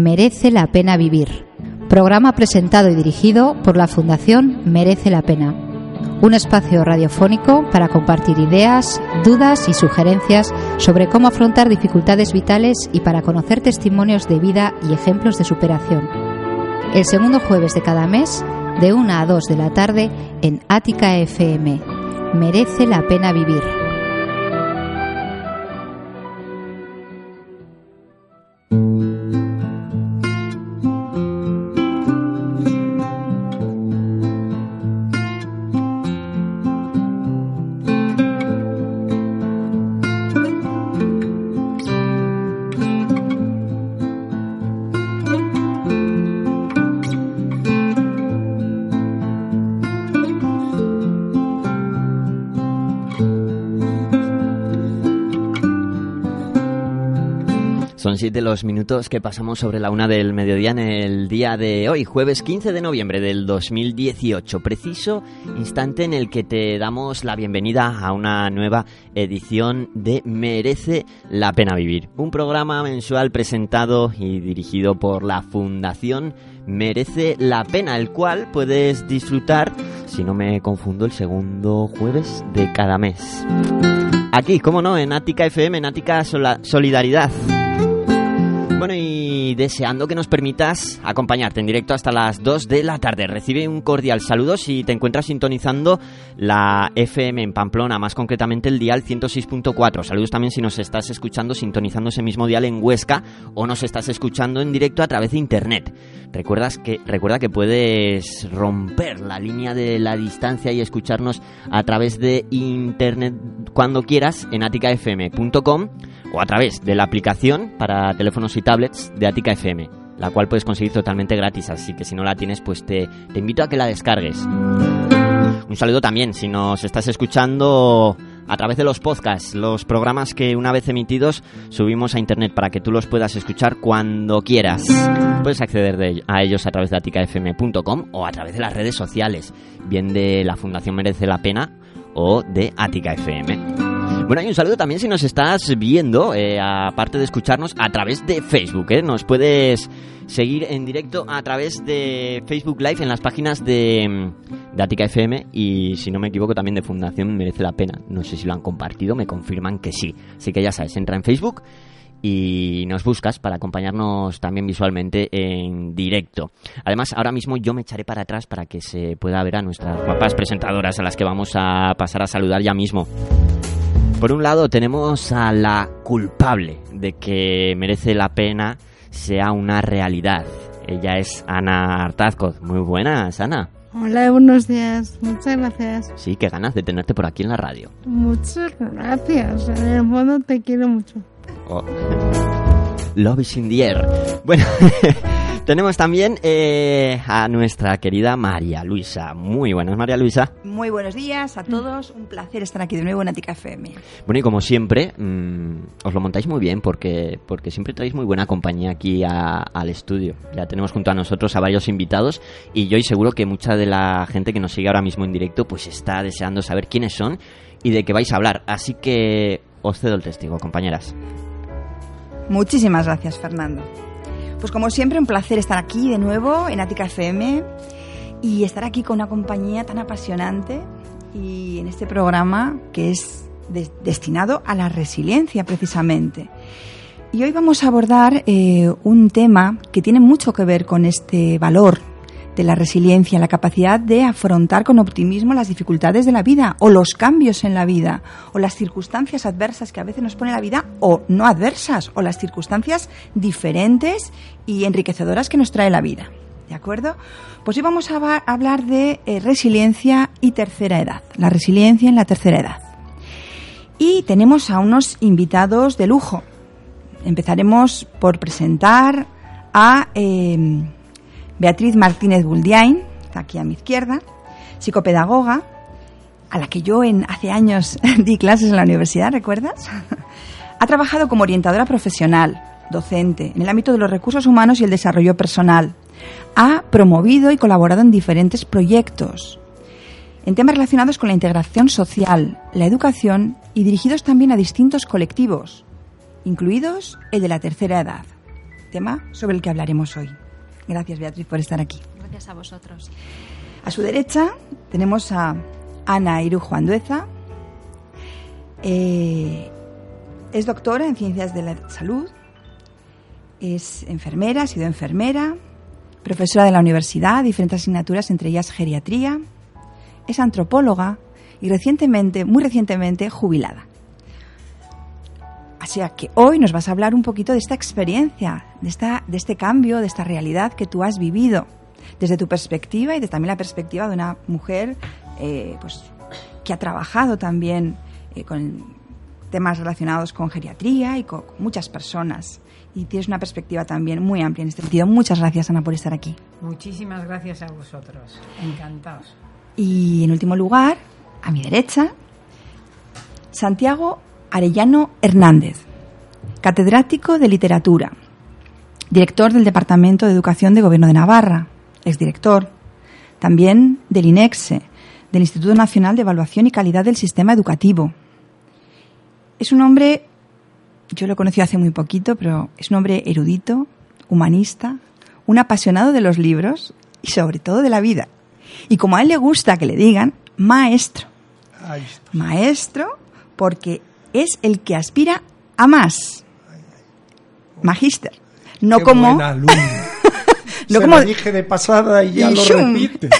Merece la pena vivir. Programa presentado y dirigido por la Fundación Merece la Pena. Un espacio radiofónico para compartir ideas, dudas y sugerencias sobre cómo afrontar dificultades vitales y para conocer testimonios de vida y ejemplos de superación. El segundo jueves de cada mes, de 1 a 2 de la tarde, en Ática FM. Merece la pena vivir. Siete los minutos que pasamos sobre la una del mediodía en el día de hoy, jueves 15 de noviembre del 2018. Preciso instante en el que te damos la bienvenida a una nueva edición de Merece la Pena Vivir. Un programa mensual presentado y dirigido por la Fundación Merece la Pena, el cual puedes disfrutar, si no me confundo, el segundo jueves de cada mes. Aquí, como no, en Ática FM, en Ática Solidaridad. Bueno, y deseando que nos permitas acompañarte en directo hasta las 2 de la tarde. Recibe un cordial saludo si te encuentras sintonizando la FM en Pamplona, más concretamente el dial 106.4. Saludos también si nos estás escuchando sintonizando ese mismo dial en Huesca o nos estás escuchando en directo a través de internet. Recuerdas que, recuerda que puedes romper la línea de la distancia y escucharnos a través de internet cuando quieras en aticafm.com o a través de la aplicación para teléfonos y tablets de Atica FM, la cual puedes conseguir totalmente gratis, así que si no la tienes, pues te invito a que la descargues. Un saludo también si nos estás escuchando a través de los podcasts, los programas que una vez emitidos subimos a internet para que tú los puedas escuchar cuando quieras. Puedes acceder a ellos a través de aticafm.com o a través de las redes sociales, bien de la Fundación Merece la Pena o de Atica FM. Bueno, y un saludo también si nos estás viendo, eh, aparte de escucharnos a través de Facebook. ¿eh? Nos puedes seguir en directo a través de Facebook Live en las páginas de, mm, de Atica FM y si no me equivoco también de Fundación Merece la Pena. No sé si lo han compartido, me confirman que sí. Así que ya sabes, entra en Facebook y nos buscas para acompañarnos también visualmente en directo. Además, ahora mismo yo me echaré para atrás para que se pueda ver a nuestras guapas presentadoras a las que vamos a pasar a saludar ya mismo. Por un lado tenemos a la culpable de que merece la pena sea una realidad. Ella es Ana Artazco. Muy buenas, Ana. Hola, buenos días. Muchas gracias. Sí, qué ganas de tenerte por aquí en la radio. Muchas gracias. En el fondo te quiero mucho. Oh. Love is in the air. Bueno, tenemos también eh, a nuestra querida María Luisa. Muy buenas, María Luisa. Muy buenos días a todos. Un placer estar aquí de nuevo en Atica FM. Bueno, y como siempre, mmm, os lo montáis muy bien porque, porque siempre traéis muy buena compañía aquí a, al estudio. Ya tenemos junto a nosotros a varios invitados y yo y seguro que mucha de la gente que nos sigue ahora mismo en directo pues está deseando saber quiénes son y de qué vais a hablar. Así que os cedo el testigo, compañeras. Muchísimas gracias, Fernando. Pues como siempre, un placer estar aquí de nuevo en Ática FM y estar aquí con una compañía tan apasionante y en este programa que es de destinado a la resiliencia precisamente. Y hoy vamos a abordar eh, un tema que tiene mucho que ver con este valor de la resiliencia, la capacidad de afrontar con optimismo las dificultades de la vida o los cambios en la vida o las circunstancias adversas que a veces nos pone la vida o no adversas o las circunstancias diferentes y enriquecedoras que nos trae la vida. ¿De acuerdo? Pues hoy vamos a hablar de eh, resiliencia y tercera edad, la resiliencia en la tercera edad. Y tenemos a unos invitados de lujo. empezaremos por presentar a eh, Beatriz Martínez Buldiain, está aquí a mi izquierda, psicopedagoga, a la que yo en, hace años di clases en la universidad, ¿recuerdas? ha trabajado como orientadora profesional, docente, en el ámbito de los recursos humanos y el desarrollo personal. Ha promovido y colaborado en diferentes proyectos en temas relacionados con la integración social, la educación y dirigidos también a distintos colectivos, incluidos el de la tercera edad, tema sobre el que hablaremos hoy. Gracias, Beatriz, por estar aquí. Gracias a vosotros. A su derecha tenemos a Ana Irujo Andueza. Eh, es doctora en Ciencias de la Salud, es enfermera, ha sido enfermera, profesora de la universidad, diferentes asignaturas, entre ellas geriatría, es antropóloga y recientemente, muy recientemente, jubilada. Así que hoy nos vas a hablar un poquito de esta experiencia, de, esta, de este cambio, de esta realidad que tú has vivido, desde tu perspectiva y desde también la perspectiva de una mujer eh, pues, que ha trabajado también eh, con temas relacionados con geriatría y con muchas personas. Y tienes una perspectiva también muy amplia en este sentido. Muchas gracias, Ana, por estar aquí. Muchísimas gracias a vosotros. Encantados. Y en último lugar, a mi derecha, Santiago Arellano Hernández, catedrático de literatura, director del Departamento de Educación de Gobierno de Navarra, exdirector, también del INEXE, del Instituto Nacional de Evaluación y Calidad del Sistema Educativo. Es un hombre, yo lo conocí hace muy poquito, pero es un hombre erudito, humanista, un apasionado de los libros y sobre todo de la vida. Y como a él le gusta que le digan, maestro. Maestro porque es el que aspira a más. Magíster. No Qué como... buena no Se como... lo dije de pasada y ya Y lo shum. repite.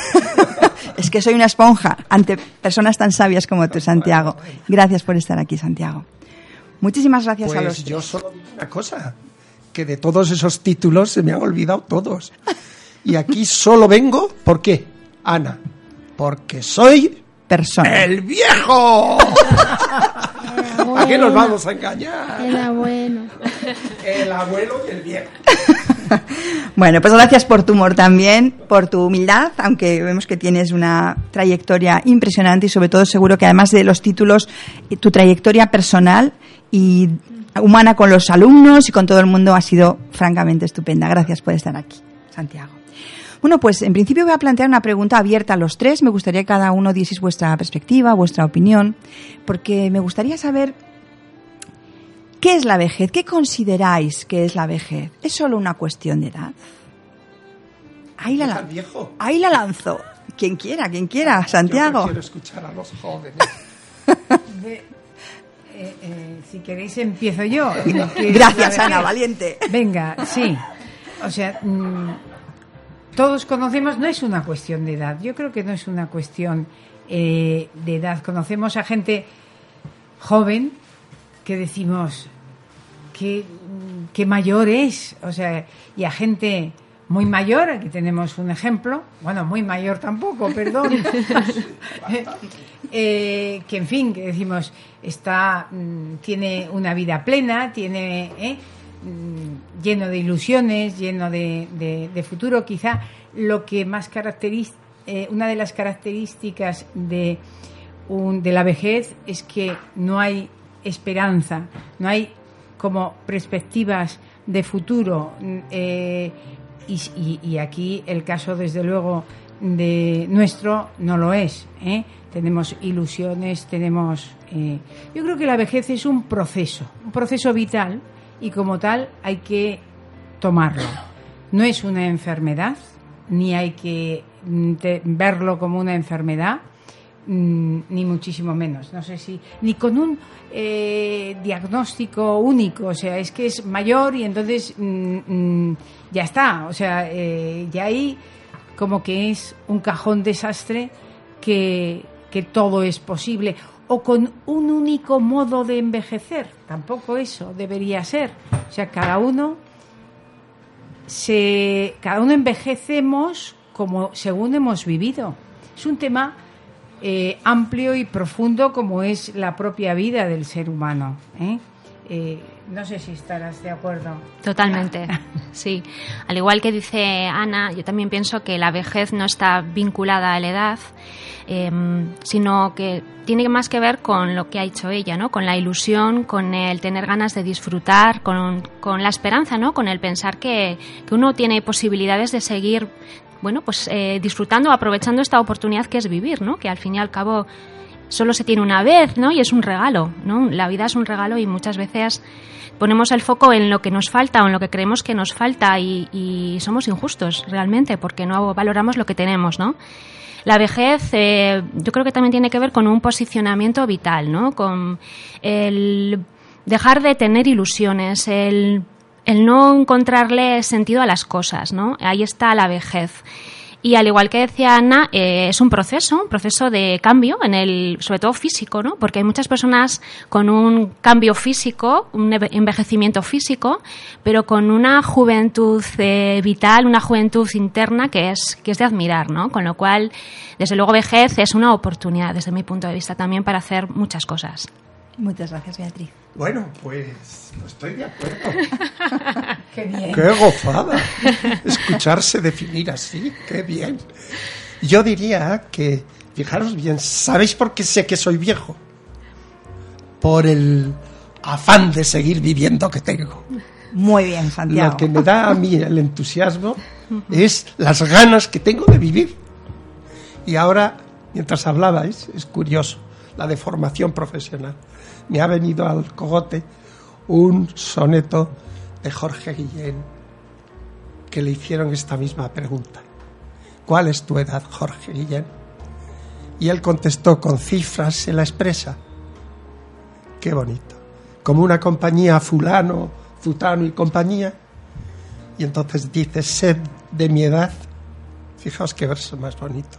Es que soy una esponja ante personas tan sabias como tú, Santiago. Gracias por estar aquí, Santiago. Muchísimas gracias a Pues los yo solo digo una cosa, que de todos esos títulos se me han olvidado todos. Y aquí solo vengo, ¿por qué? Ana, porque soy Persona. el viejo. ¿A qué nos vamos a engañar? Era bueno. El abuelo y el viejo. Bueno, pues gracias por tu humor también, por tu humildad, aunque vemos que tienes una trayectoria impresionante y sobre todo seguro que además de los títulos, eh, tu trayectoria personal y humana con los alumnos y con todo el mundo ha sido francamente estupenda. Gracias por estar aquí, Santiago. Bueno, pues en principio voy a plantear una pregunta abierta a los tres. Me gustaría que cada uno dieseis vuestra perspectiva, vuestra opinión, porque me gustaría saber ¿Qué es la vejez? ¿Qué consideráis que es la vejez? ¿Es solo una cuestión de edad? Ahí la, ¿Deja lan- el viejo? ahí la lanzo. Quien quiera, quien quiera, Yo Santiago. quiero escuchar a los jóvenes. De- eh, eh, si queréis empiezo yo. Gracias, Ana, valiente. Venga, sí. O sea, mm, todos conocemos, no es una cuestión de edad. Yo creo que no es una cuestión eh, de edad. Conocemos a gente joven que decimos que, que mayor es. O sea, y a gente muy mayor, aquí tenemos un ejemplo, bueno, muy mayor tampoco, perdón, eh, que en fin, que decimos, está, mm, tiene una vida plena, tiene eh, mm, lleno de ilusiones, lleno de, de- de futuro, quizá lo que más caracteriza, una de las características de, un- de la vejez es que no hay esperanza, no hay como perspectivas de futuro. eh, y, y- aquí el caso, desde luego, de nuestro no lo es. ¿eh? Tenemos ilusiones, tenemos. eh, yo creo que la vejez es un proceso, un proceso vital y como tal hay que tomarlo. No es una enfermedad, ni hay que mm, verlo como una enfermedad, ni muchísimo menos. No sé si ni con un eh, diagnóstico único, o sea, es que es mayor y entonces mm, mm, ya está, o sea, eh, ya ahí como que es un cajón desastre que, que todo es posible o con un único modo de envejecer, tampoco eso debería ser. O sea, cada uno se cada uno envejecemos como según hemos vivido. Es un tema eh, amplio y profundo como es la propia vida del ser humano. ¿eh? Eh, No sé si estarás de acuerdo. Totalmente, sí. Al igual que dice Ana, yo también pienso que la vejez no está vinculada a la edad, em, sino que tiene más que ver con lo que ha hecho ella, ¿no? Con la ilusión, con el tener ganas de disfrutar, con, con la esperanza, ¿no? Con el pensar que, que uno tiene posibilidades de seguir, bueno, pues eh, disfrutando, aprovechando esta oportunidad que es vivir, ¿no? Que al fin y al cabo solo se tiene una vez, ¿no? Y es un regalo, ¿no? La vida es un regalo y muchas veces ponemos el foco en lo que nos falta o en lo que creemos que nos falta y, somos injustos realmente porque no valoramos lo que tenemos, ¿no? La vejez eh, yo creo que también tiene que ver con un posicionamiento vital, ¿no? Con el dejar de tener ilusiones, el, el no encontrarle sentido a las cosas, ¿no? Ahí está la vejez. Y al igual que decía Ana, eh, es un proceso, un proceso de cambio, en el, sobre todo físico, ¿no? Porque hay muchas personas con un cambio físico, un envejecimiento físico, pero con una juventud eh, vital, una juventud interna que es, que es de admirar, ¿no? Con lo cual, desde luego, vejez es una oportunidad, desde mi punto de vista, también para hacer muchas cosas. Muchas gracias, Beatriz. Bueno, pues no estoy de acuerdo. Qué bien. Qué gozada. Escucharse definir así, qué bien. Yo diría que, fijaros bien, ¿sabéis por qué sé que soy viejo? Por el afán de seguir viviendo que tengo. Muy bien, Santiago. Lo que me da a mí el entusiasmo es las ganas que tengo de vivir. Y ahora, mientras hablabais, es curioso, la deformación profesional me ha venido al cogote un soneto de Jorge Guillén que le hicieron esta misma pregunta. ¿Cuál es tu edad, Jorge Guillén? Y él contestó con cifras, se la expresa. Qué bonito. Como una compañía fulano, zutano y compañía. Y entonces dice, sed de mi edad. Fijaos qué verso más bonito.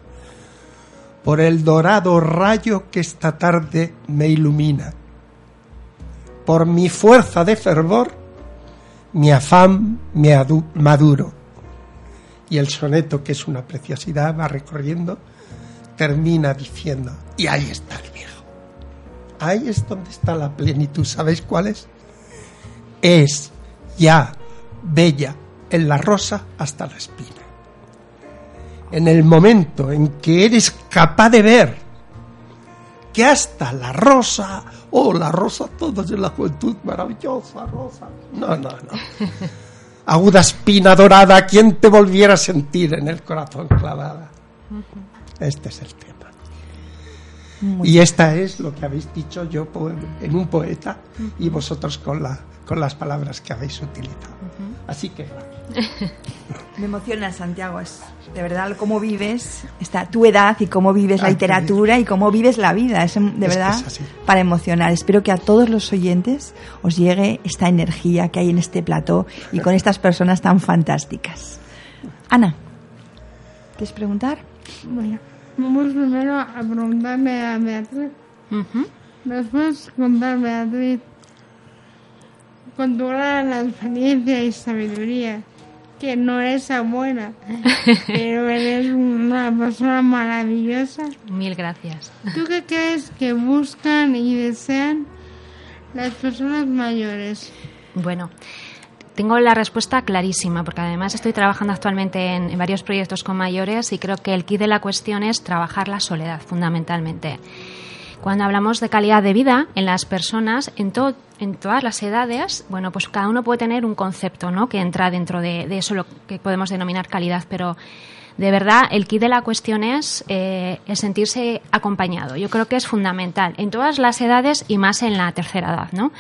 Por el dorado rayo que esta tarde me ilumina por mi fuerza de fervor, mi afán me maduro. Y el soneto, que es una preciosidad, va recorriendo, termina diciendo, y ahí está el viejo. Ahí es donde está la plenitud. ¿Sabéis cuál es? Es ya bella en la rosa hasta la espina. En el momento en que eres capaz de ver que hasta la rosa oh, la rosa toda de la juventud, maravillosa rosa. No, no, no. Aguda espina dorada, ¿quién te volviera a sentir en el corazón clavada? Este es el tema. y esta es lo que habéis dicho yo en un poeta y vosotros con, la, con las palabras que habéis utilizado. Así que Me emociona, Santiago. Es de verdad cómo vives esta, tu edad y cómo vives la literatura y cómo vives la vida. Es de verdad para emocionar. Espero que a todos los oyentes os llegue esta energía que hay en este plató y con estas personas tan fantásticas. Ana, ¿quieres preguntar? Bueno, vamos primero a preguntarme a Beatriz. Después contar Beatriz con tu gran experiencia y sabiduría que no eres buena, pero eres una persona maravillosa. Mil gracias. ¿Tú qué crees que buscan y desean las personas mayores? Bueno, tengo la respuesta clarísima, porque además estoy trabajando actualmente en, varios proyectos con mayores y creo que el key de la cuestión es trabajar la soledad, fundamentalmente. Cuando hablamos de calidad de vida en las personas, en, en todas las edades, bueno, pues cada uno puede tener un concepto, ¿no? Que entra dentro de, de eso lo que podemos denominar calidad, pero de verdad el kit de la cuestión es eh, el sentirse acompañado. Yo creo que es fundamental en todas las edades y más en la tercera edad, ¿no?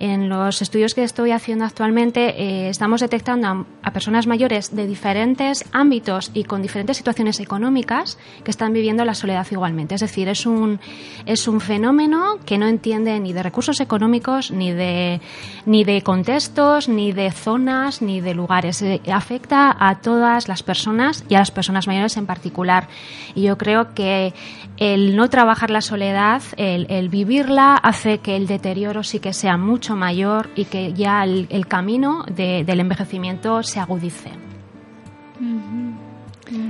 En los estudios que estoy haciendo actualmente eh, estamos detectando a, personas mayores de diferentes ámbitos y con diferentes situaciones económicas que están viviendo la soledad igualmente. Es decir, es un, es un fenómeno que no entiende ni de recursos económicos, ni de, ni de contextos, ni de zonas, ni de lugares. Eh, afecta a todas las personas y a las personas mayores en particular. Y yo creo que el no trabajar la soledad, el, vivirla, hace que el deterioro sí que sea mucho mayor y que ya el, camino del envejecimiento se agudice.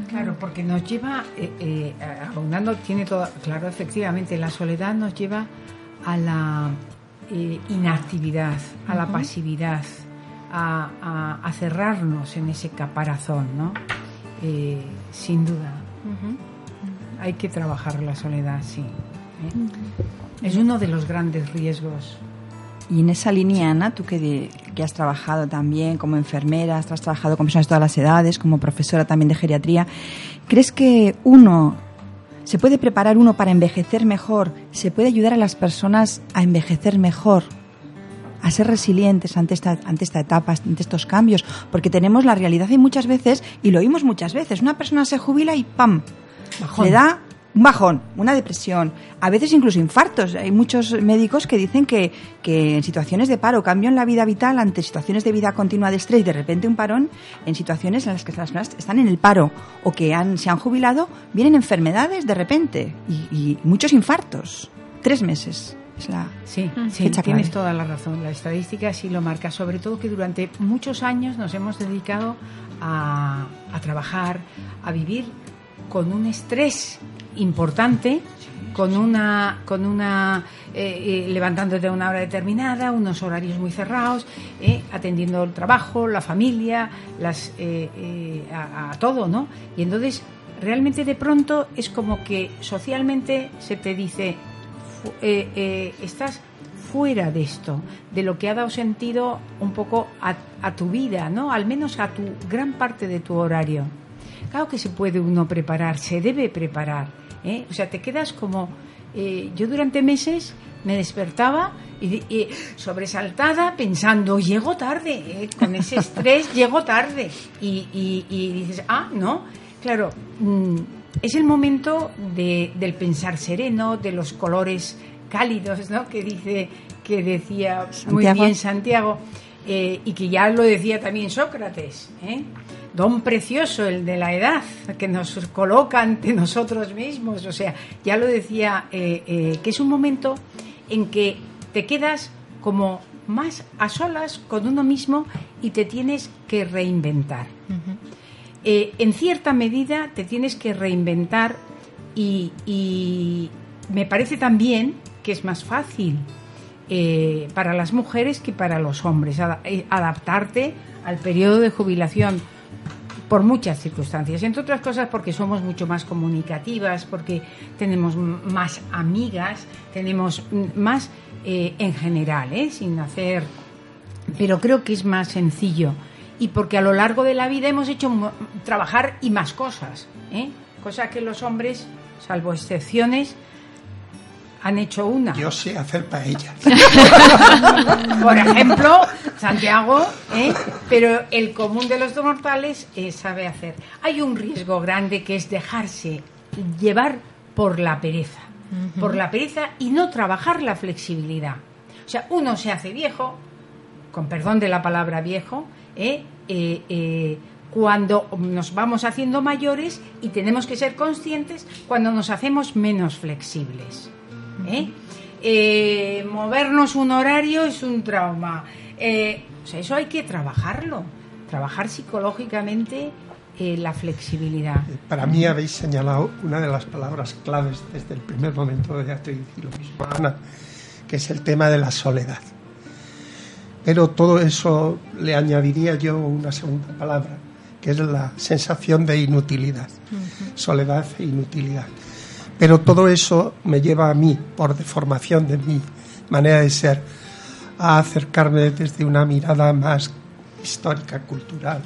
Claro, porque nos lleva, eh, eh, abundando, tiene todo, claro, efectivamente, la soledad nos lleva a la, eh, inactividad, a la pasividad, a, cerrarnos en ese caparazón, ¿no? Eh, sin duda. Hay que trabajar la soledad, sí. ¿eh? Es uno de los grandes riesgos. Y en esa línea, Ana, tú que, que, has trabajado también como enfermera, has trabajado con personas de todas las edades, como profesora también de geriatría, ¿crees que uno se puede preparar uno para envejecer mejor? ¿Se puede ayudar a las personas a envejecer mejor? A ser resilientes ante esta, ante esta etapa, ante estos cambios, porque tenemos la realidad y muchas veces, y lo oímos muchas veces, una persona se jubila y ¡pam! Le da un bajón, una depresión, a veces incluso infartos. Hay muchos médicos que dicen que, que en situaciones de paro, cambio en la vida vital ante situaciones de vida continua de estrés, de repente un parón, en situaciones en las que las personas están en el paro o que han, se han jubilado, vienen enfermedades de repente y, y muchos infartos. Tres meses sí, sí tienes toda la razón. La estadística sí lo marca, sobre todo que durante muchos años nos hemos dedicado a, trabajar, a vivir con un estrés importante, con una, con una eh, eh, levantándote a una hora determinada, unos horarios muy cerrados, eh, atendiendo el trabajo, la familia, las, a, a, todo, ¿no? Y entonces realmente de pronto es como que socialmente se te dice eh, eh, estás fuera de esto, de lo que ha dado sentido un poco a, tu vida, ¿no? Al menos a tu gran parte de tu horario. Claro que se puede uno preparar, se debe preparar. ¿eh? O sea, te quedas como... yo durante meses me despertaba sobresaltada pensando, llego tarde, con ese estrés llego tarde. Y, dices, ah, no, claro, mm, es el momento del pensar sereno, de los colores cálidos, ¿no? Que dice, que decía muy bien Santiago, eh, y que ya lo decía también Sócrates, ¿eh? Don precioso, el de la edad, que nos coloca ante nosotros mismos. O sea, ya lo decía, eh, que es un momento en que te quedas como más a solas con uno mismo y te tienes que reinventar. Eh, en cierta medida te tienes que reinventar y, me parece también que es más fácil eh, para las mujeres que para los hombres eh, adaptarte al periodo de jubilación por muchas circunstancias, entre otras cosas porque somos mucho más comunicativas, porque tenemos más amigas, tenemos más en general, sin hacer, pero creo que es más sencillo y porque a lo largo de la vida hemos hecho trabajar y más cosas, ¿eh? cosa que los hombres, salvo excepciones, han hecho una. Yo sé hacer paella. Por ejemplo, Santiago, ¿eh? pero el común de los mortales eh, sabe hacer. Hay un riesgo grande que es dejarse llevar por la pereza, por la pereza y no trabajar la flexibilidad. O sea, uno se hace viejo, con perdón de la palabra viejo, ¿eh? Eh, eh, cuando nos vamos haciendo mayores y tenemos que ser conscientes cuando nos hacemos menos flexibles. movernos un horario es un trauma. o sea, eso hay que trabajarlo, trabajar psicológicamente la flexibilidad. Para mí habéis señalado una de las palabras claves desde el primer momento, de te lo mismo, Ana, que es el tema de la soledad. Pero todo eso le añadiría yo una segunda palabra, que es la sensación de inutilidad, soledad e inutilidad. Pero todo eso me lleva a mí, por deformación de mi manera de ser, a acercarme desde una mirada más histórica, cultural.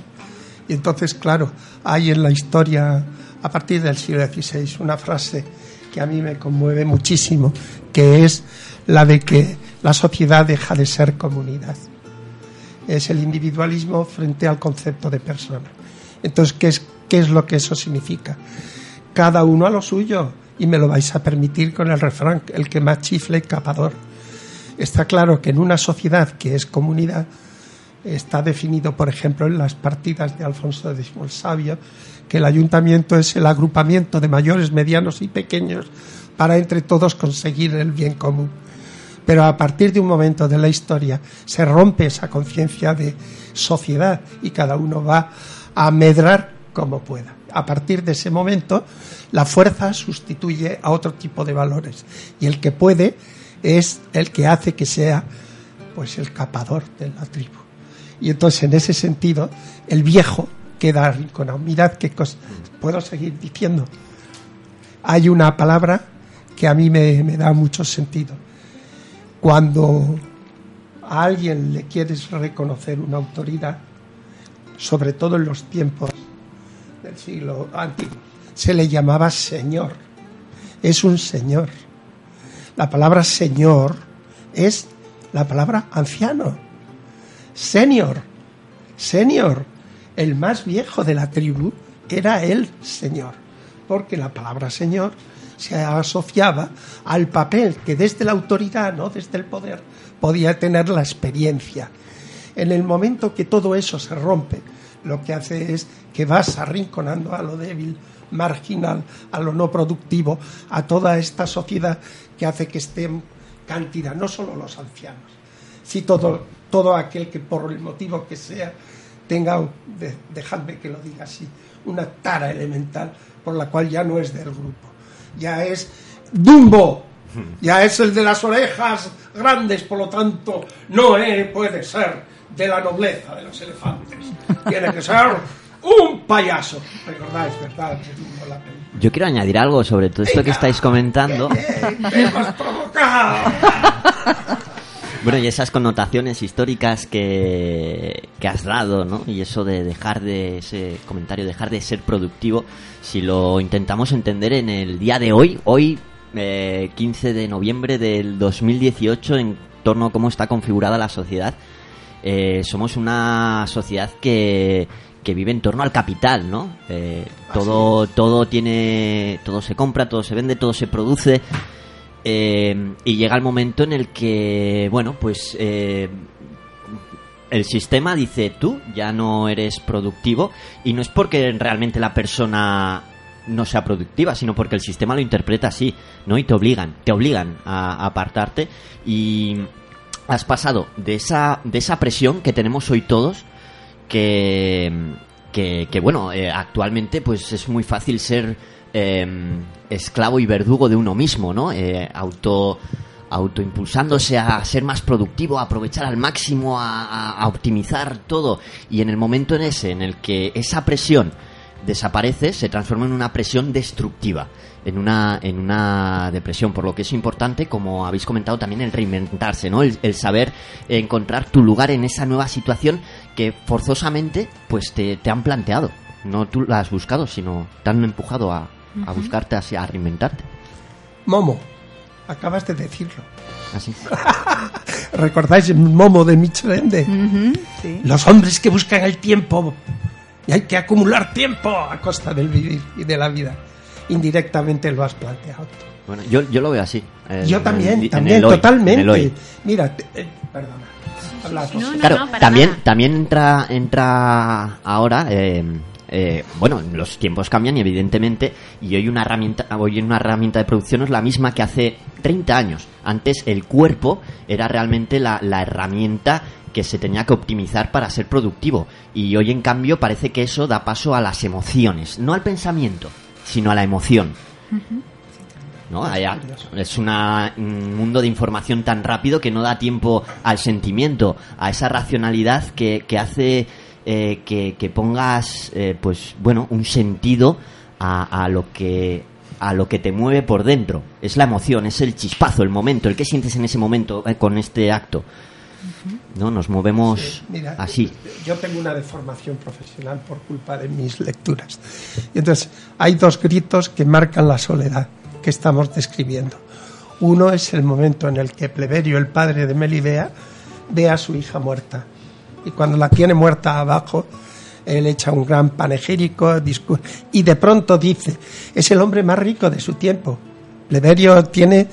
Y entonces, claro, hay en la historia, a partir del siglo XVI, una frase que a mí me conmueve muchísimo, que es la de que la sociedad deja de ser comunidad es el individualismo frente al concepto de persona. Entonces, ¿qué es, qué es lo que eso significa? Cada uno a lo suyo, y me lo vais a permitir con el refrán, el que más chifle, capador. Está claro que en una sociedad que es comunidad, está definido, por ejemplo, en las partidas de Alfonso X el Sabio, que el ayuntamiento es el agrupamiento de mayores, medianos y pequeños para entre todos conseguir el bien común pero a partir de un momento de la historia se rompe esa conciencia de sociedad y cada uno va a medrar como pueda. A partir de ese momento, la fuerza sustituye a otro tipo de valores y el que puede es el que hace que sea pues el capador de la tribu. Y entonces en ese sentido el viejo queda arrinconado. Mirad qué cosa. Puedo seguir diciendo. Hay una palabra que a mí me, me da mucho sentido. Cuando a alguien le quieres reconocer una autoridad, sobre todo en los tiempos del siglo antiguo, se le llamaba señor. Es un señor. La palabra señor es la palabra anciano. Senior. Senior. El más viejo de la tribu era el señor. Porque la palabra señor se asociaba al papel que desde la autoridad, no desde el poder, podía tener la experiencia. En el momento que todo eso se rompe, lo que hace es que vas arrinconando a lo débil, marginal, a lo no productivo, a toda esta sociedad que hace que esté en cantidad, no solo los ancianos, si todo, todo aquel que por el motivo que sea tenga, dejadme que lo diga así, una tara elemental por la cual ya no es del grupo, ya es Dumbo, ya es el de las orejas grandes, por lo tanto no puede ser de la nobleza de los elefantes, tiene que ser un payaso. ¿Recordáis, verdad? Yo quiero añadir algo sobre todo esto que estáis comentando. Bueno, y esas connotaciones históricas que, que, has dado, ¿no? Y eso de dejar de, ese comentario, dejar de ser productivo, si lo intentamos entender en el día de hoy, hoy, 15 eh, de noviembre del 2018, en torno a cómo está configurada la sociedad, eh, somos una sociedad que, que vive en torno al capital, ¿no? Eh, todo, todo tiene, todo se compra, todo se vende, todo se produce. Eh, y llega el momento en el que, bueno, pues eh, el sistema dice tú ya no eres productivo y no es porque realmente la persona no sea productiva, sino porque el sistema lo interpreta así, ¿no? Y te obligan, te obligan a, apartarte y has pasado de esa, de esa presión que tenemos hoy todos que, que, bueno, eh, actualmente pues es muy fácil ser em, esclavo y verdugo de uno mismo, ¿no? Eh, auto autoimpulsándose a ser más productivo, a aprovechar al máximo, a, optimizar todo. Y en el momento en ese, en el que esa presión desaparece, se transforma en una presión destructiva en una, en una depresión, por lo que es importante, como habéis comentado también, el reinventarse, ¿no? El, saber encontrar tu lugar en esa nueva situación que forzosamente pues te, han planteado. No tú la has buscado, sino te han empujado a, a buscarte, a, reinventarte. Momo, acabas de decirlo. Así. ¿Recordáis el Momo de Michelende? Los hombres que buscan el tiempo y hay que acumular tiempo a costa del vivir y de la vida indirectamente lo has planteado. Bueno, yo, yo lo veo así. yo también, también, totalmente. Mira, eh, perdona. claro, también, también entra, entra ahora, eh, eh, bueno, los tiempos cambian y evidentemente, y hoy una herramienta, hoy una herramienta de producción es la misma que hace 30 años. Antes el cuerpo era realmente la, la herramienta que se tenía que optimizar para ser productivo. Y hoy, en cambio, parece que eso da paso a las emociones, no al pensamiento sino a la emoción. ¿no? es un mundo de información tan rápido que no da tiempo al sentimiento, a esa racionalidad que, hace eh, que, pongas, eh, pues bueno, un sentido a, lo que a lo que te mueve por dentro. Es la emoción, es el chispazo, el momento, el que sientes en ese momento eh, con este acto. ¿no? Nos movemos así. Yo tengo una deformación profesional por culpa de mis lecturas. Y entonces, hay dos gritos que marcan la soledad que estamos describiendo. Uno es el momento en el que Pleberio, el padre de Melibea, ve a su hija muerta. Y cuando la tiene muerta abajo, él echa un gran panegírico y de pronto dice, es el hombre más rico de su tiempo. Pleberio tiene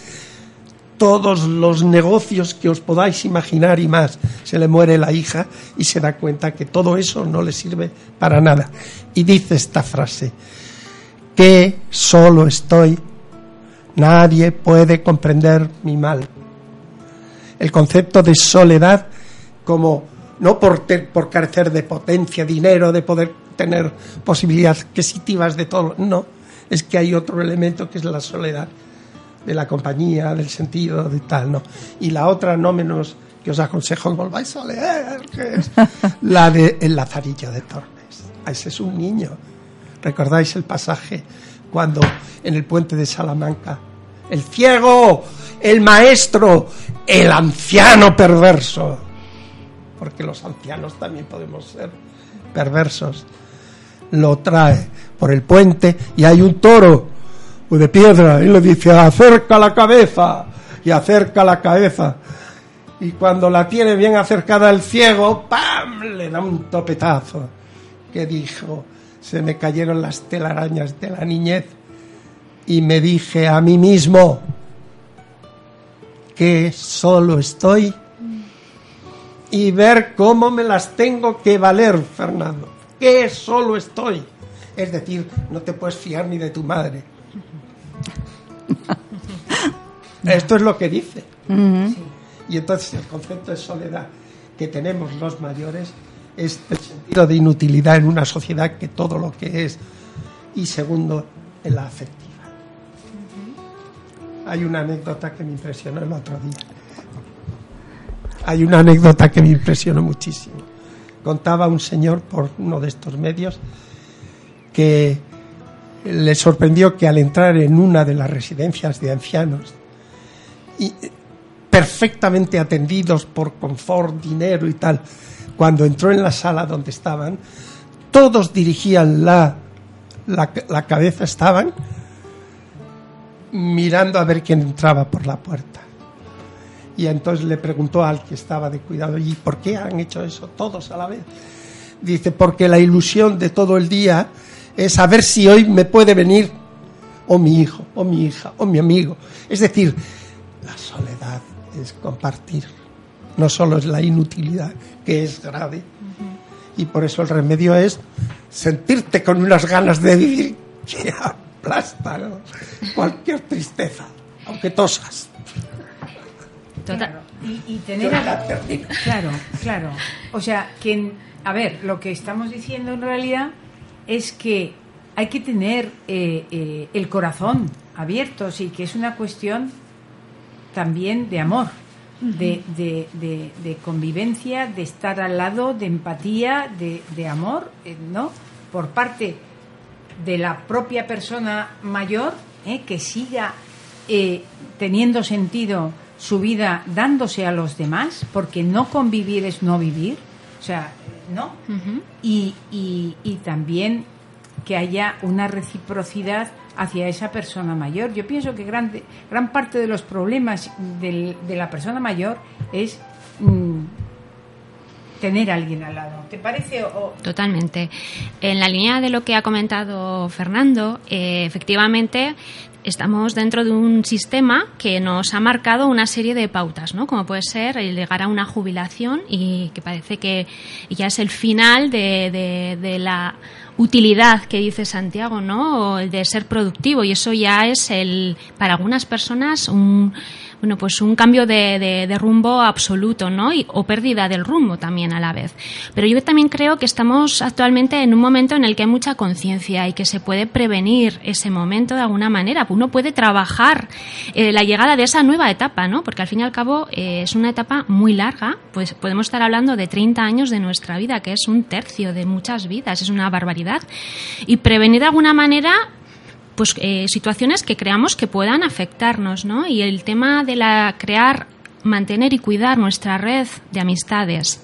todos los negocios que os podáis imaginar y más. Se le muere la hija y se da cuenta que todo eso no le sirve para nada. Y dice esta frase, que solo estoy, nadie puede comprender mi mal. El concepto de soledad como no por, por carecer de potencia, dinero, de poder tener posibilidades adquisitivas de todo, no, es que hay otro elemento que es la soledad de la compañía, del sentido, de tal, ¿no? Y la otra, no menos, que os aconsejo que volváis a leer, que es la de El Lazarillo de Tormes. Ese es un niño. ¿Recordáis el pasaje cuando en el puente de Salamanca el ciego, el maestro, el anciano perverso, porque los ancianos también podemos ser perversos, lo trae por el puente y hay un toro de piedra y le dice acerca la cabeza y acerca la cabeza y cuando la tiene bien acercada el ciego, ¡pam! le da un topetazo. Que dijo, se me cayeron las telarañas de la niñez. Y me dije a mí mismo que solo estoy y ver cómo me las tengo que valer, Fernando. Que solo estoy. Es decir, no te puedes fiar ni de tu madre. Esto es lo que dice. Y entonces el concepto de soledad que tenemos los mayores es el sentido de inutilidad en una sociedad que todo lo que es. Y segundo, en la afectiva. Hay una anécdota que me impresionó el otro día. Hay una anécdota que me impresionó muchísimo. Contaba un señor por uno de estos medios que le sorprendió que al entrar en una de las residencias de ancianos, y perfectamente atendidos por confort, dinero y tal, cuando entró en la sala donde estaban, todos dirigían la, la cabeza, estaban mirando a ver quién entraba por la puerta. Y entonces le preguntó al que estaba de cuidado, ¿y por qué han hecho eso todos a la vez? Dice, porque la ilusión de todo el día es saber si hoy me puede venir o mi hijo, o mi hija, o mi amigo. Es decir, la soledad es compartir, no solo es la inutilidad, que es grave. Y por eso el remedio es sentirte con unas ganas de vivir que aplastan cualquier tristeza, aunque tosas. Claro, y, y tener a- claro, claro. O sea, que a ver, lo que estamos diciendo en realidad es que hay que tener eh, eh, el corazón abierto, sí, que es una cuestión también de amor, de, de- de- de convivencia, de estar al lado, de empatía, de, de amor, eh, ¿no? Por parte de la propia persona mayor, ¿eh? que siga eh, teniendo sentido su vida dándose a los demás, porque no convivir es no vivir, o sea, ¿no? y, y, y también que haya una reciprocidad hacia esa persona mayor. Yo pienso que grande, gran parte de los problemas del- de la persona mayor es mm, tener a alguien al lado. ¿Te parece? O, Totalmente. En la línea de lo que ha comentado Fernando, eh, efectivamente estamos dentro de un sistema que nos ha marcado una serie de pautas, ¿no? Como puede ser el llegar a una jubilación y que parece que ya es el final de, de- de la utilidad que dice Santiago, ¿no? O el de ser productivo y eso ya es el para algunas personas un bueno, pues un cambio de, de- rumbo absoluto, ¿no? Y- o pérdida del rumbo también a la vez. Pero yo también creo que estamos actualmente en un momento en el que hay mucha conciencia y que se puede prevenir ese momento de alguna manera. Uno puede trabajar eh, la llegada de esa nueva etapa, ¿no? Porque al fin y al cabo eh, es una etapa muy larga, pues podemos estar hablando de 30 años de nuestra vida, que es un tercio de muchas vidas, es una barbaridad. Y prevenir de alguna manera pues eh, situaciones que creamos que puedan afectarnos, ¿no? Y el tema de la crear, mantener y cuidar nuestra red de amistades.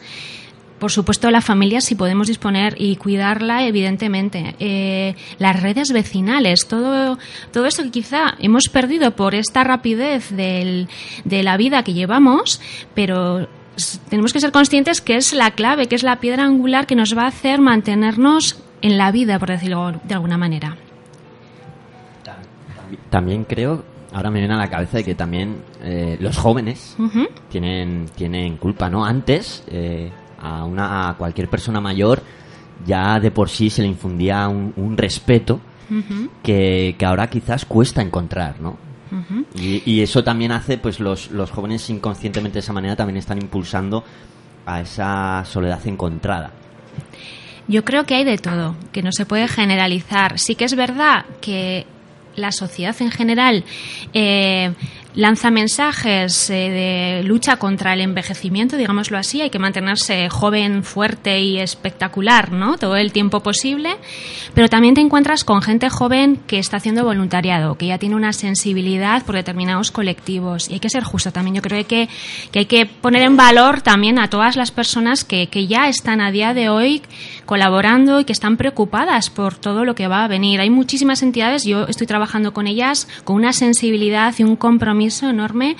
Por supuesto, la familia, si podemos disponer y cuidarla, evidentemente. Eh, las redes vecinales, todo, todo esto que quizá hemos perdido por esta rapidez del- de la vida que llevamos, pero tenemos que ser conscientes que es la clave, que es la piedra angular que nos va a hacer mantenernos en la vida, por decirlo de alguna manera. También creo, ahora me viene a la cabeza de que también eh, los jóvenes tienen, tienen culpa, ¿no? Antes, eh, a, una, a cualquier persona mayor ya de por sí se le infundía un, un respeto que, que ahora quizás cuesta encontrar, ¿no? Y, y eso también hace, pues los, los jóvenes inconscientemente de esa manera también están impulsando a esa soledad encontrada. Yo creo que hay de todo, que no se puede generalizar. Sí que es verdad que la sociedad en general eh, lanza mensajes eh, de lucha contra el envejecimiento, digámoslo así, hay que mantenerse joven, fuerte y espectacular, ¿no? Todo el tiempo posible, pero también te encuentras con gente joven que está haciendo voluntariado, que ya tiene una sensibilidad por determinados colectivos y hay que ser justo también. Yo creo que, que hay que poner en valor también a todas las personas que, que ya están a día de hoy colaborando y que están preocupadas por todo lo que va a venir. Hay muchísimas entidades, yo estoy trabajando con ellas con una sensibilidad y un compromiso enorme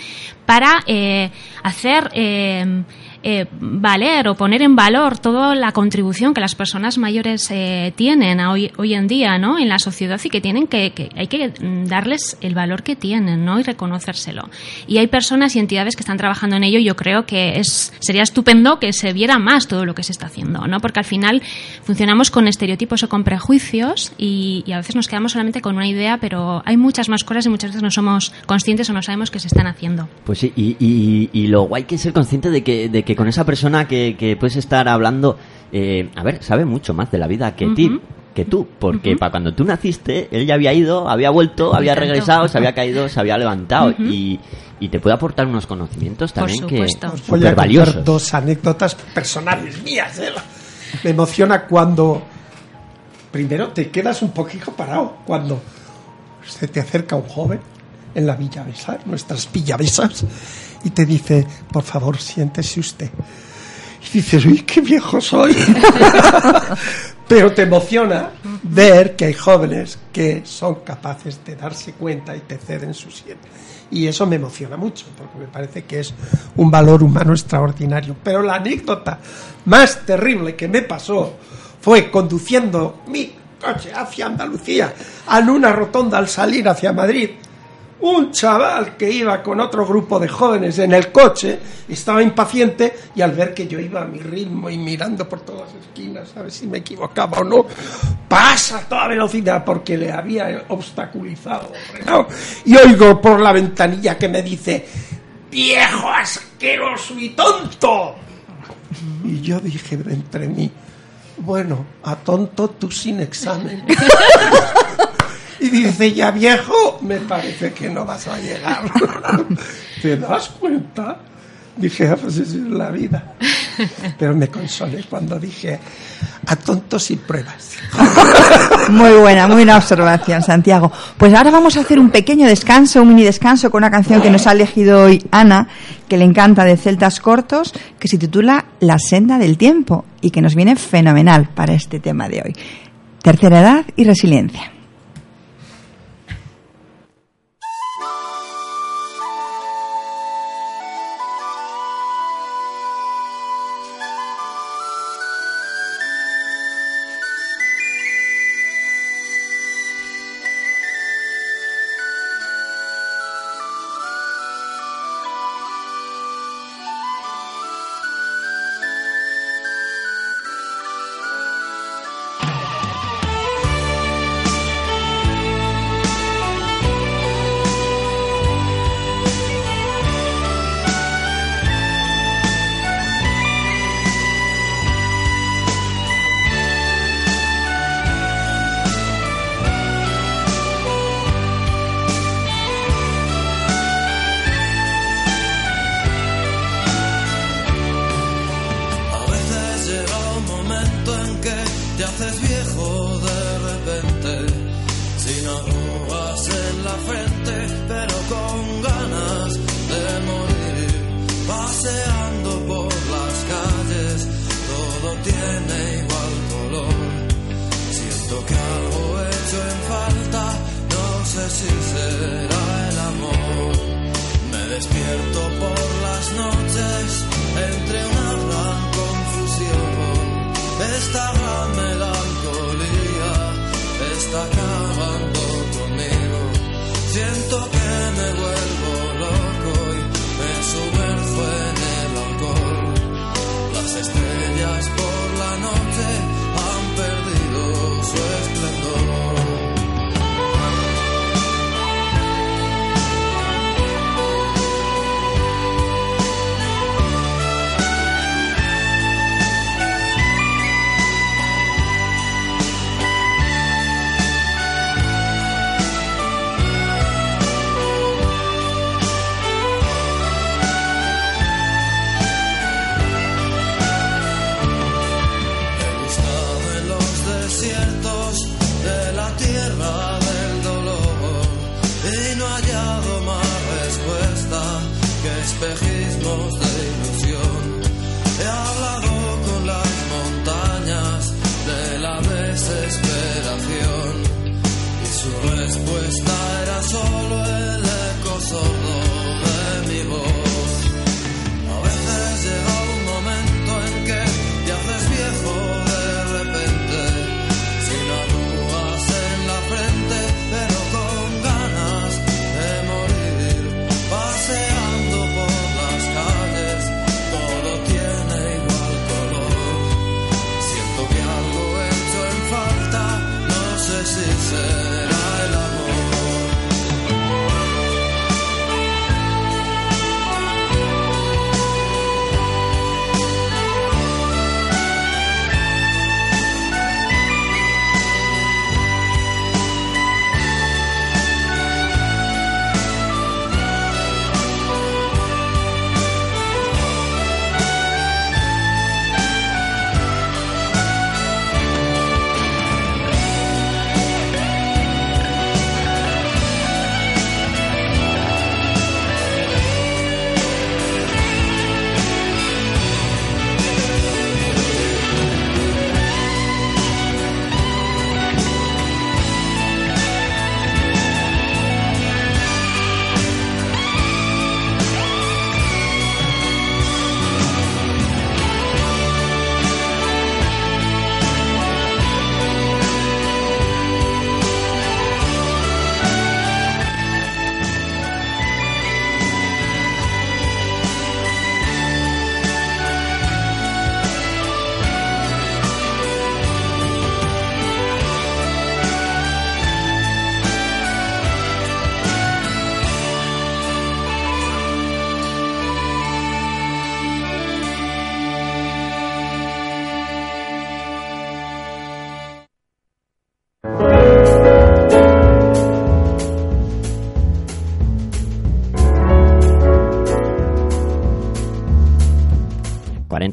para eh, hacer eh, eh, valer o poner en valor toda la contribución que las personas mayores eh, tienen hoy, hoy en día ¿no? en la sociedad y que tienen que, que, hay que darles el valor que tienen ¿no? y reconocérselo. Y hay personas y entidades que están trabajando en ello y yo creo que es, sería estupendo que se viera más todo lo que se está haciendo, ¿no? porque al final funcionamos con estereotipos o con prejuicios y, a veces nos quedamos solamente con una idea, pero hay muchas más cosas y muchas veces no somos conscientes o no sabemos que se están haciendo. Pues sí, y, y, y lo guay que es ser consciente de que con esa persona que, que puedes estar hablando, eh, a ver, sabe mucho más de la vida que, ti, que tú, porque para cuando tú naciste, él ya había ido, había vuelto, había regresado, se había caído, se había levantado y, y te puede aportar unos conocimientos Por también que a súper contar valiosos. dos anécdotas personales mías. ¿eh? Me emociona cuando primero te quedas un poquito parado cuando se te acerca un joven en la Villa Besa, nuestras Villavesas, y te dice, por favor, siéntese usted. Y dices, uy, qué viejo soy. Pero te emociona ver que hay jóvenes que son capaces de darse cuenta y te ceden su siete. Y eso me emociona mucho, porque me parece que es un valor humano extraordinario. Pero la anécdota más terrible que me pasó fue conduciendo mi coche hacia Andalucía, en una rotonda al salir hacia Madrid. Un chaval que iba con otro grupo de jóvenes en el coche estaba impaciente y al ver que yo iba a mi ritmo y mirando por todas las esquinas a ver si me equivocaba o no, pasa a toda velocidad porque le había obstaculizado. Y oigo por la ventanilla que me dice, viejo asqueroso y tonto. Y yo dije entre mí, bueno, a tonto tú sin examen. Y dice, ya viejo, me parece que no vas a llegar. ¿Te das cuenta? Dije, ah, pues es la vida. Pero me consolé cuando dije, a tontos sin pruebas. Muy buena, muy buena observación, Santiago. Pues ahora vamos a hacer un pequeño descanso, un mini descanso con una canción que nos ha elegido hoy Ana, que le encanta de Celtas Cortos, que se titula La senda del tiempo y que nos viene fenomenal para este tema de hoy. Tercera edad y resiliencia.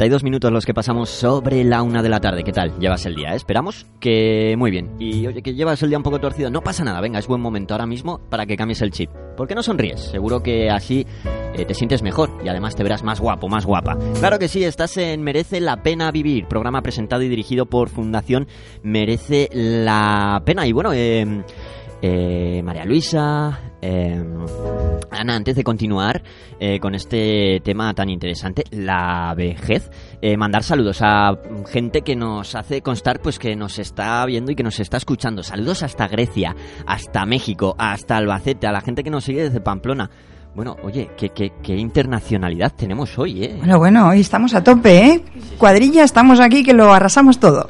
32 minutos los que pasamos sobre la una de la tarde. ¿Qué tal? Llevas el día, eh? Esperamos que muy bien. Y oye, que llevas el día un poco torcido. No pasa nada, venga, es buen momento ahora mismo para que cambies el chip. ¿Por qué no sonríes? Seguro que así eh, te sientes mejor y además te verás más guapo, más guapa. Claro que sí, estás en Merece la Pena Vivir, programa presentado y dirigido por Fundación Merece la Pena. Y bueno, em, eh, María Luisa, eh, Ana, antes de continuar eh, con este tema tan interesante, la vejez, eh, mandar saludos a gente que nos hace constar pues que nos está viendo y que nos está escuchando. Saludos hasta Grecia, hasta México, hasta Albacete, a la gente que nos sigue desde Pamplona. Bueno, oye, qué, qué, qué internacionalidad tenemos hoy, ¿eh? Bueno, bueno, hoy estamos a tope, ¿eh? Cuadrilla, estamos aquí que lo arrasamos todo.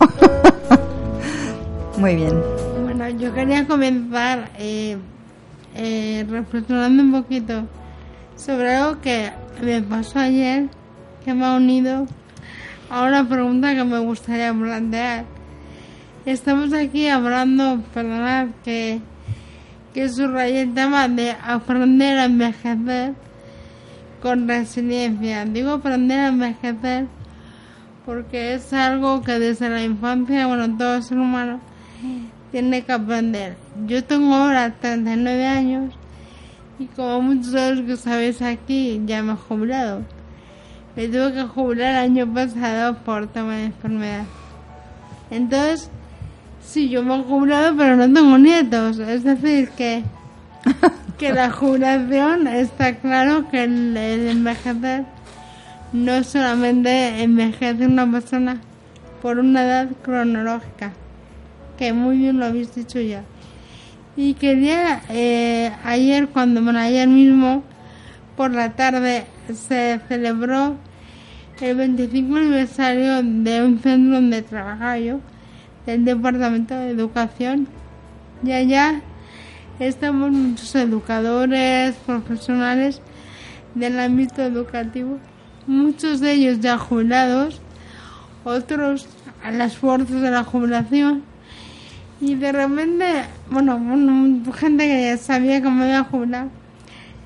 Muy bien. Bueno, yo quería comenzar eh, eh, reflexionando un poquito sobre algo que me pasó ayer, que me ha unido a una pregunta que me gustaría plantear. Estamos aquí hablando, perdonad que, que subrayé el tema de aprender a envejecer con resiliencia. Digo aprender a envejecer porque es algo que desde la infancia, bueno, todo ser humano tiene que aprender. Yo tengo ahora 39 años y como muchos de los que sabéis aquí, ya me he jubilado. Me tuve que jubilar el año pasado por tema de enfermedad. Entonces, sí, yo me he jubilado, pero no tengo nietos. Es decir, que, que la jubilación está claro que el, el envejecer no solamente envejece una persona por una edad cronológica, que muy bien lo habéis dicho ya. Y quería, eh, ayer, cuando, ayer mismo, por la tarde, se celebró el 25 aniversario de un centro donde trabajaba yo, del Departamento de Educación. Y allá estamos muchos educadores, profesionales del ámbito educativo, muchos de ellos ya jubilados, otros a las fuerzas de la jubilación. Y de repente, bueno, bueno, gente que sabía que me iba a jubilar,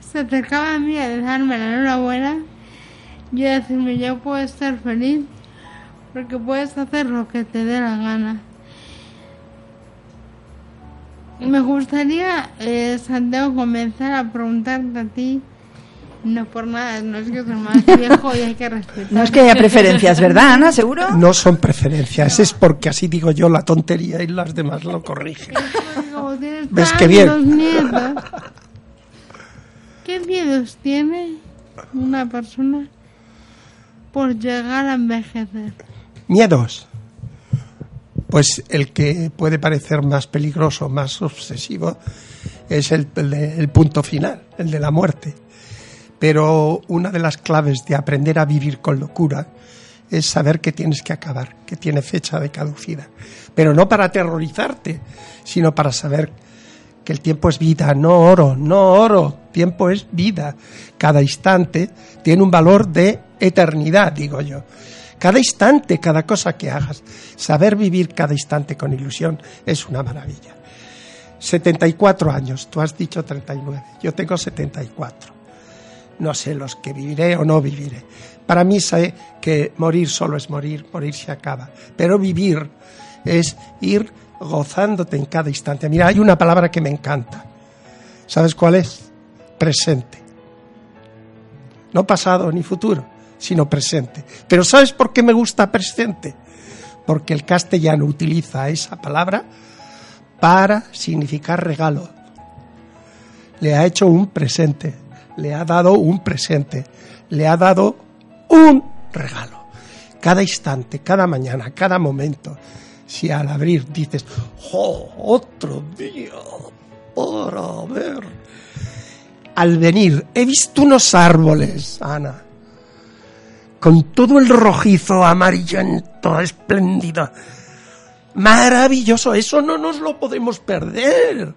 se acercaba a mí a dejarme la enhorabuena y a decirme, yo puedo estar feliz porque puedes hacer lo que te dé la gana. Me gustaría, eh, Santiago, comenzar a preguntarte a ti. No por nada, no es que soy más viejo y hay que respetar. No es que haya preferencias, ¿verdad, Ana? ¿Seguro? No son preferencias, es porque así digo yo la tontería y las demás lo corrigen. ¿Ves qué bien? nietos, ¿Qué miedos tiene una persona por llegar a envejecer? Miedos. Pues el que puede parecer más peligroso, más obsesivo, es el, el de- el punto final, el de la muerte. Pero una de las claves de aprender a vivir con locura es saber que tienes que acabar, que tiene fecha de caducidad. Pero no para aterrorizarte, sino para saber que el tiempo es vida, no oro, no oro, tiempo es vida. Cada instante tiene un valor de eternidad, digo yo. Cada instante, cada cosa que hagas, saber vivir cada instante con ilusión es una maravilla. 74 años, tú has dicho 39, yo tengo 74. No sé los que viviré o no viviré. Para mí sé que morir solo es morir, morir se acaba. Pero vivir es ir gozándote en cada instante. Mira, hay una palabra que me encanta. ¿Sabes cuál es? Presente. No pasado ni futuro, sino presente. Pero ¿sabes por qué me gusta presente? Porque el castellano utiliza esa palabra para significar regalo. Le ha hecho un presente, le ha dado un presente, le ha dado un regalo. Cada instante, cada mañana, cada momento, si al abrir dices, ¡Oh, otro día para ver! Al venir, he visto unos árboles, Ana, con todo el rojizo amarillento, espléndido. Maravilloso, eso no nos lo podemos perder.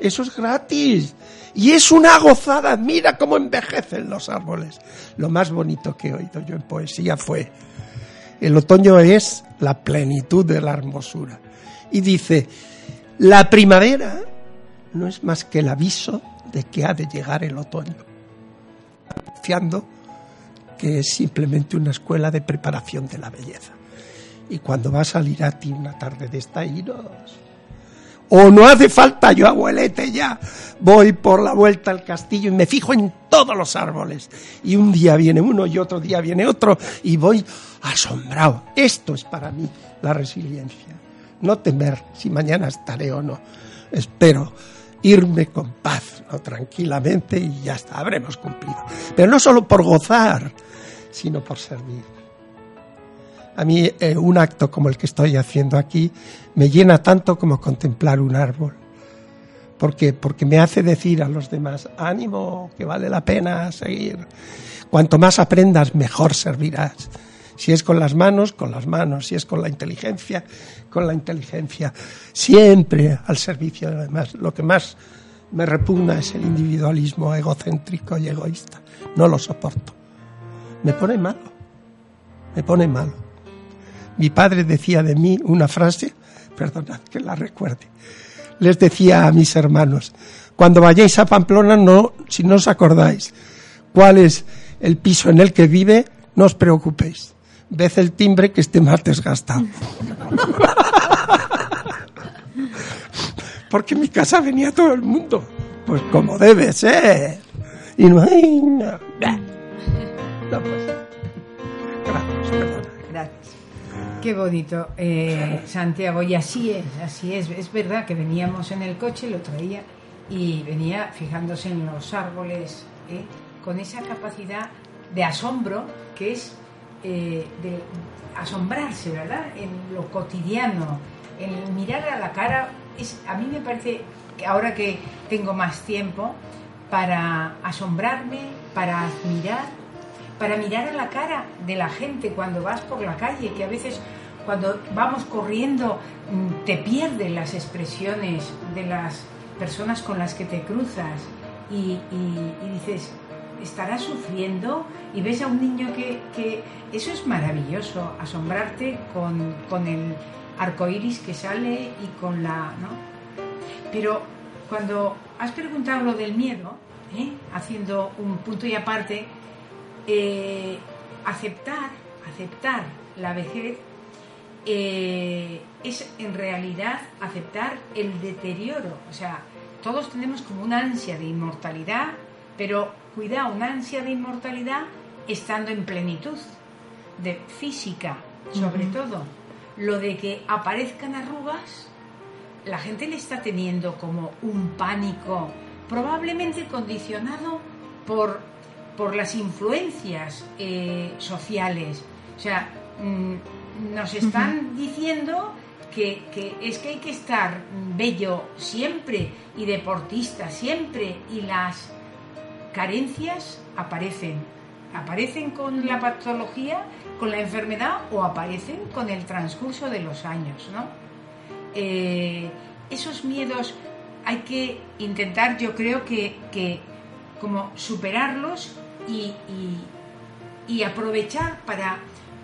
Eso es gratis. Y es una gozada. Mira cómo envejecen los árboles. Lo más bonito que he oído yo en poesía fue, el otoño es la plenitud de la hermosura. Y dice, la primavera no es más que el aviso de que ha de llegar el otoño. Anunciando que es simplemente una escuela de preparación de la belleza. Y cuando va a salir a ti una tarde de esta iros, o no hace falta, yo abuelete ya, voy por la vuelta al castillo y me fijo en todos los árboles. Y un día viene uno y otro día viene otro y voy asombrado. Esto es para mí la resiliencia. No temer si mañana estaré o no. Espero irme con paz, ¿no? tranquilamente y ya está, habremos cumplido. Pero no solo por gozar, sino por servir. A mí eh, un acto como el que estoy haciendo aquí me llena tanto como contemplar un árbol. ¿Por qué? Porque me hace decir a los demás, ánimo, que vale la pena seguir. Cuanto más aprendas, mejor servirás. Si es con las manos, con las manos. Si es con la inteligencia, con la inteligencia. Siempre al servicio de los demás. Lo que más me repugna es el individualismo egocéntrico y egoísta. No lo soporto. Me pone malo. Me pone malo. Mi padre decía de mí una frase, perdonad que la recuerde. Les decía a mis hermanos, cuando vayáis a Pamplona, no, si no os acordáis cuál es el piso en el que vive, no os preocupéis. Ved el timbre que esté más desgastado. Porque en mi casa venía todo el mundo. Pues como debe ser. Y no hay nada. No, pues. Qué bonito, eh, Santiago. Y así es, así es. Es verdad que veníamos en el coche, lo traía y venía fijándose en los árboles, ¿eh? con esa capacidad de asombro que es eh, de asombrarse, ¿verdad? En lo cotidiano, en mirar a la cara. Es, a mí me parece que ahora que tengo más tiempo para asombrarme, para admirar para mirar a la cara de la gente cuando vas por la calle, que a veces cuando vamos corriendo mm, te pierden las expresiones de las personas con las que te cruzas y, dices, ¿estará sufriendo? Y ves a un niño que, que- eso es maravilloso, asombrarte con, con el arco iris que sale y con la. ¿no? Pero cuando has preguntado lo del miedo, ¿eh? haciendo un punto y aparte, eh, aceptar, aceptar la vejez, eh, es en realidad aceptar el deterioro. O sea, todos tenemos como una ansia de inmortalidad, pero cuidado, una ansia de inmortalidad estando en plenitud, de física, sobre todo. Lo de que aparezcan arrugas, la gente le está teniendo como un pánico, probablemente condicionado por, por las influencias eh, sociales. O sea, mm, nos están diciendo que, que, es que hay que estar bello siempre y deportista siempre y las carencias aparecen. Aparecen con la patología, con la enfermedad o aparecen con el transcurso de los años, ¿no? Eh, esos miedos hay que intentar, yo creo que, que como superarlos y, aprovechar para,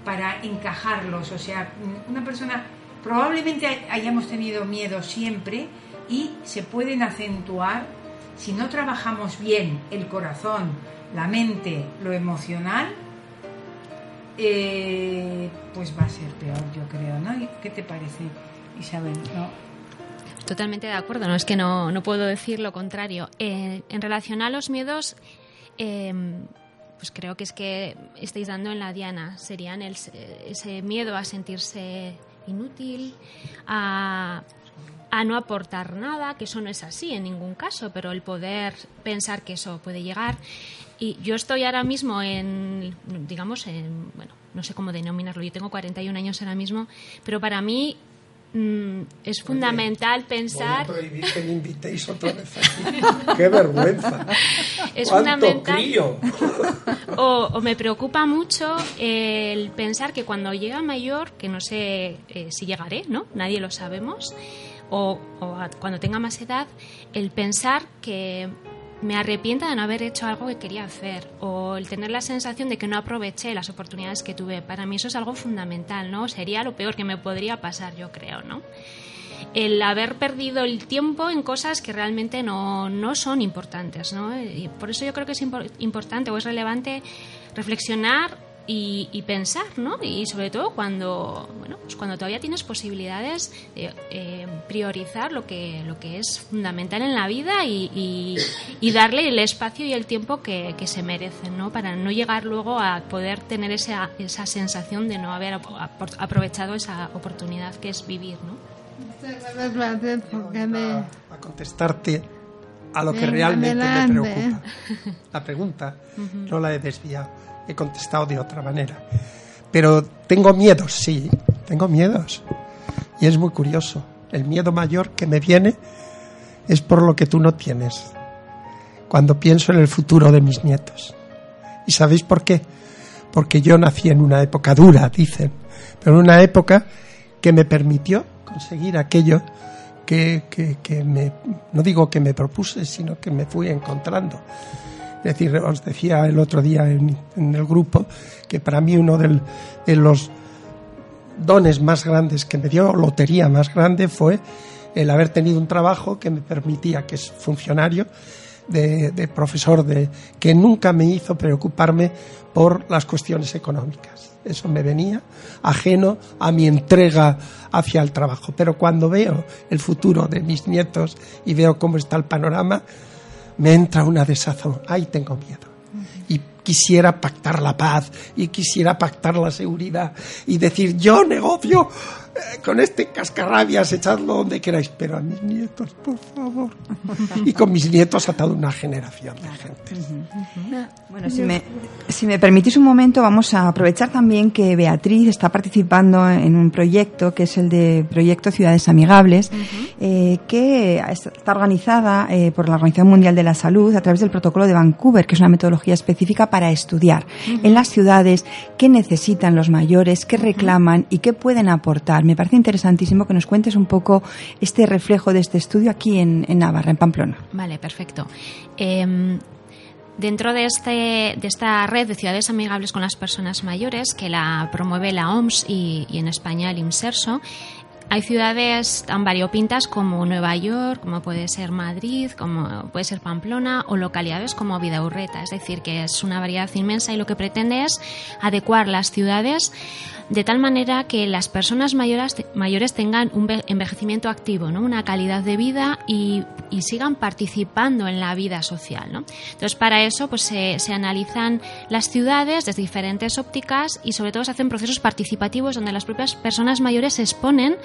para encajarlos. O sea, una persona probablemente hayamos tenido miedo siempre y se pueden acentuar si no trabajamos bien el corazón, la mente, lo emocional, eh, pues va a ser peor, yo creo, ¿no? ¿Qué te parece, Isabel? Totalmente de acuerdo, no es que no, no puedo decir lo contrario. Eh, en relación a los miedos, eh, pues creo que es que estáis dando en la diana. Serían el, ese miedo a sentirse inútil, a, a no aportar nada, que eso no es así en ningún caso, pero el poder pensar que eso puede llegar. Y yo estoy ahora mismo en, digamos, en, bueno, no sé cómo denominarlo, yo tengo 41 años ahora mismo, pero para mí mm, es fundamental Voy a pensar... prohibir que me invitéis otra vez aquí. ¡Qué vergüenza! Es ¡Cuánto fundamental. O, o me preocupa mucho el pensar que cuando llega mayor, que no sé eh, si llegaré, ¿no? Nadie lo sabemos, o, o a- cuando tenga más edad, el pensar que me arrepienta de no haber hecho algo que quería hacer, o el tener la sensación de que no aproveché las oportunidades que tuve. Para mí eso es algo fundamental, ¿no? Sería lo peor que me podría pasar, yo creo, ¿no? El haber perdido el tiempo en cosas que realmente no, no son importantes. ¿no? Y por eso yo creo que es impor- importante o es relevante reflexionar y, pensar, ¿no? Y sobre todo cuando, bueno, pues cuando todavía tienes posibilidades de eh, priorizar lo que, lo que es fundamental en la vida y, y- darle el espacio y el tiempo que, se merecen, ¿no? Para no llegar luego a poder tener esa, esa sensación de no haber apro- aprovechado esa oportunidad que es vivir, ¿no? Muchas gracias, a, a contestarte a lo que realmente adelante. me preocupa. La pregunta no la he desviado, he contestado de otra manera. Pero tengo miedos, sí, tengo miedos. Y es muy curioso. El miedo mayor que me viene es por lo que tú no tienes. Cuando pienso en el futuro de mis nietos. ¿Y sabéis por qué? Porque yo nací en una época dura, dicen, pero en una época que me permitió conseguir aquello que, que- que me, no digo que me propuse, sino que me fui encontrando. Es decir, os decía el otro día en, el grupo que para mí uno de los dones más grandes que me dio, lotería más grande, fue el haber tenido un trabajo que me permitía, que es funcionario, de, profesor, de, que nunca me hizo preocuparme por las cuestiones económicas. Eso me venía ajeno a mi entrega hacia el trabajo. Pero cuando veo el futuro de mis nietos y veo cómo está el panorama, me entra una desazón. Ahí tengo miedo. Y quisiera pactar la paz y quisiera pactar la seguridad y decir yo negocio eh, con este cascarrabias, echadlo donde queráis, pero a mis nietos, por favor. Y con mis nietos ha dado una generación de gente. Bueno, si me, si me permitís un momento, vamos a aprovechar también que Beatriz está participando en un proyecto que es el de Proyecto Ciudades Amigables, eh, que está organizada eh, por la Organización Mundial de la Salud a través del Protocolo de Vancouver, que es una metodología específica para estudiar en las ciudades qué necesitan los mayores, qué reclaman y qué pueden aportar. Me parece interesantísimo que nos cuentes un poco este reflejo de este estudio aquí en, en Navarra, en Pamplona. Vale, perfecto. Em, dentro de, este, de esta red de ciudades amigables con las personas mayores, que la promueve la OMS y, y en España el IMSERSO, hay ciudades tan variopintas como Nueva York, como puede ser Madrid, como puede ser Pamplona o localidades como Vidaurreta. Es decir, que es una variedad inmensa y lo que pretende es adecuar las ciudades de tal manera que las personas mayores, mayores tengan un envejecimiento activo, ¿no? una calidad de vida y, y sigan participando en la vida social. ¿no? Entonces, para eso pues, se, se, analizan las ciudades desde diferentes ópticas y sobre todo se hacen procesos participativos donde las propias personas mayores se exponen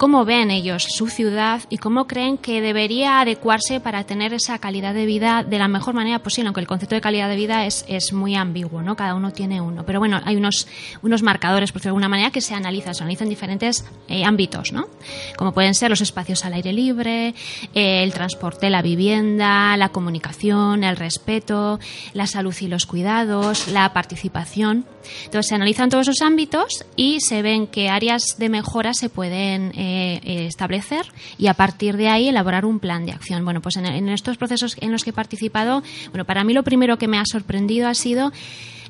cómo ven ellos su ciudad y cómo creen que debería adecuarse para tener esa calidad de vida de la mejor manera posible, aunque el concepto de calidad de vida es, es muy ambiguo, ¿no? cada uno tiene uno. Pero bueno, hay unos, unos marcadores por decirlo de alguna manera, que se analizan, se analizan diferentes eh, ámbitos, ¿no? Como pueden ser los espacios al aire libre, eh, el transporte, la vivienda, la comunicación, el respeto, la salud y los cuidados, la participación. Entonces se analizan todos esos ámbitos y se ven qué áreas de mejora se pueden eh, establecer y a partir de ahí elaborar un plan de acción. Bueno, pues en, en estos procesos en los que he participado, bueno, para mí lo primero que me ha sorprendido ha sido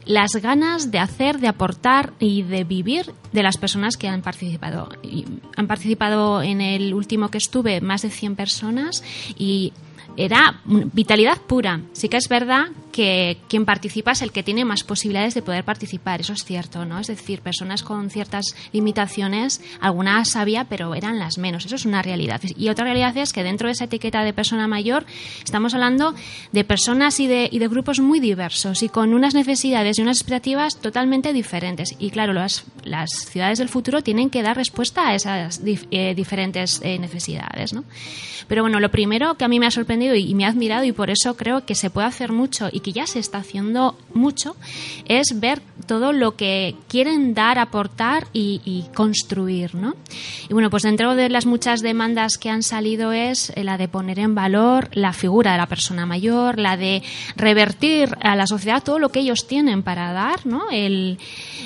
las ganas de hacer, de aportar y de vivir de las personas que han participado. Y han participado en el último que estuve más de 100 personas y era vitalidad pura. Sí que es verdad que quien participa es el que tiene más posibilidades de poder participar, eso es cierto, ¿no? Es decir, personas con ciertas limitaciones, algunas había, pero eran las menos, eso es una realidad. Y otra realidad es que dentro de esa etiqueta de persona mayor estamos hablando de personas y de, y de grupos muy diversos y con unas necesidades y unas expectativas totalmente diferentes. Y claro, las, ciudades del futuro tienen que dar respuesta a esas eh, diferentes eh, necesidades, ¿no? Pero bueno, lo primero que a mí me ha sorprendido y, me ha admirado y por eso creo que se puede hacer mucho y que ya se está haciendo mucho, es ver todo lo que quieren dar, aportar y, construir, ¿no? Y bueno, pues dentro de las muchas demandas que han salido es la de poner en valor la figura de la persona mayor, la de revertir a la sociedad todo lo que ellos tienen para dar, ¿no? El,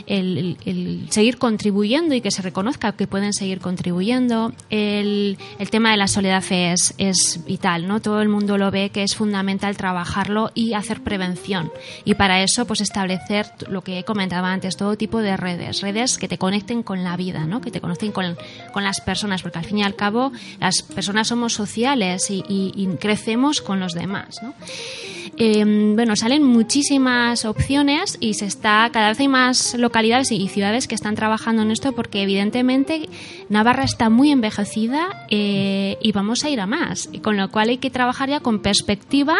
el, el seguir contribuyendo y que se reconozca que pueden seguir contribuyendo. El, el tema de la soledad es, es vital, ¿no? Todo el mundo lo ve que es fundamental trabajarlo y hacer prevención. Y para eso, pues establecer lo que he comentado antes, todo tipo de redes, redes que te conecten con la vida, ¿no? que te conecten con, con las personas, porque al fin y al cabo las personas somos sociales y crecemos con los demás. ¿no? Eh, bueno, salen muchísimas opciones y se está cada vez hay más localidades y ciudades que están trabajando en esto porque evidentemente Navarra está muy envejecida eh, y vamos a ir a más, con lo cual hay que trabajar ya con perspectiva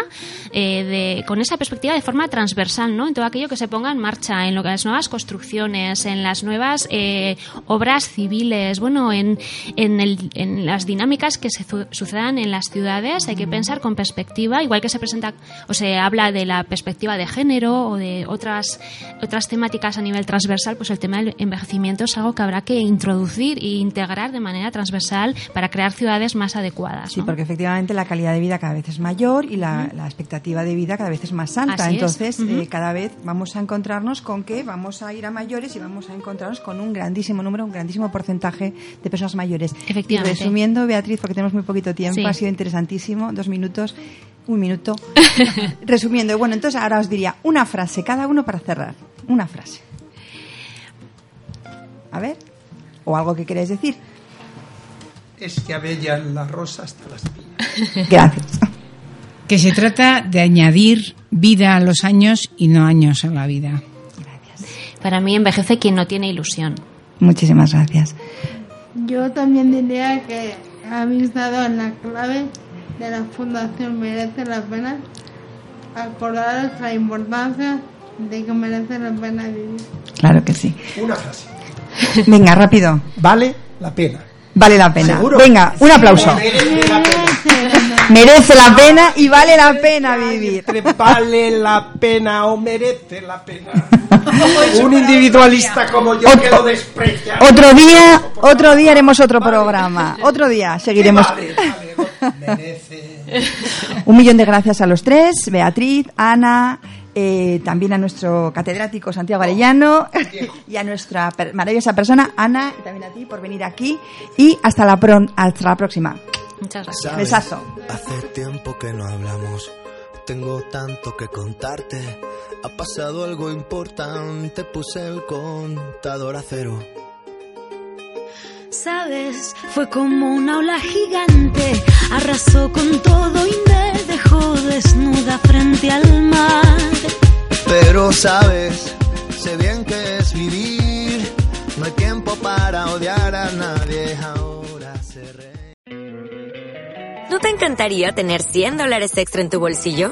eh, de, con esa perspectiva de forma transversal, ¿no? En todo aquello que se ponga en marcha, en lo que las nuevas construcciones, en las nuevas eh, obras civiles, bueno, en, en, el, en, las dinámicas que se sucedan en las ciudades, hay que pensar con perspectiva, igual que se presenta o se habla de la perspectiva de género o de otras otras temáticas a nivel transversal, pues el tema del envejecimiento es algo que habrá que introducir e integrar de manera transversal para crear ciudades más adecuadas. Sí, ¿no? porque efectivamente la calidad de vida cada vez es mayor y la, uh -huh. la expectativa de vida cada vez es más alta. Así Entonces, uh -huh. eh, cada vez vamos a encontrarnos con que vamos a ir a mayores y vamos a encontrarnos con un grandísimo número, un grandísimo porcentaje de personas mayores. Efectivamente. Y resumiendo, Beatriz, porque tenemos muy poquito tiempo, sí. ha sido interesantísimo, dos minutos. Un minuto. Resumiendo, bueno, entonces ahora os diría una frase, cada uno para cerrar. Una frase. A ver, o algo que queréis decir. Es que abellan la rosa hasta las espinas. Gracias. Que se trata de añadir vida a los años y no años a la vida. Gracias. Para mí envejece quien no tiene ilusión. Muchísimas gracias. Yo también diría que habéis dado la clave de la Fundación Merece la Pena acordaros la importancia de que merece la pena vivir. Claro que sí. Una frase. Venga, rápido. Vale la pena. Vale la pena. ¿Seguro? Venga, un aplauso. Merece la pena. Merece la pena y vale la pena vivir. Vale la pena o merece la pena. Un individualista como yo que lo desprecia. Otro día, otro día haremos otro programa. Otro día seguiremos. Vale, vale, merece. Un millón de gracias a los tres, Beatriz, Ana, eh, también a nuestro catedrático Santiago Arellano y a nuestra maravillosa persona Ana y también a ti por venir aquí y hasta la, pro hasta la próxima. Muchas gracias. Besazo. Hace tiempo que no hablamos. Tengo tanto que contarte. Ha pasado algo importante. Puse el contador a cero. Sabes, fue como una ola gigante, arrasó con todo y me dejó desnuda frente al mar. Pero sabes, sé bien que es vivir, no hay tiempo para odiar a nadie, ahora se ¿No te encantaría tener 100 dólares extra en tu bolsillo?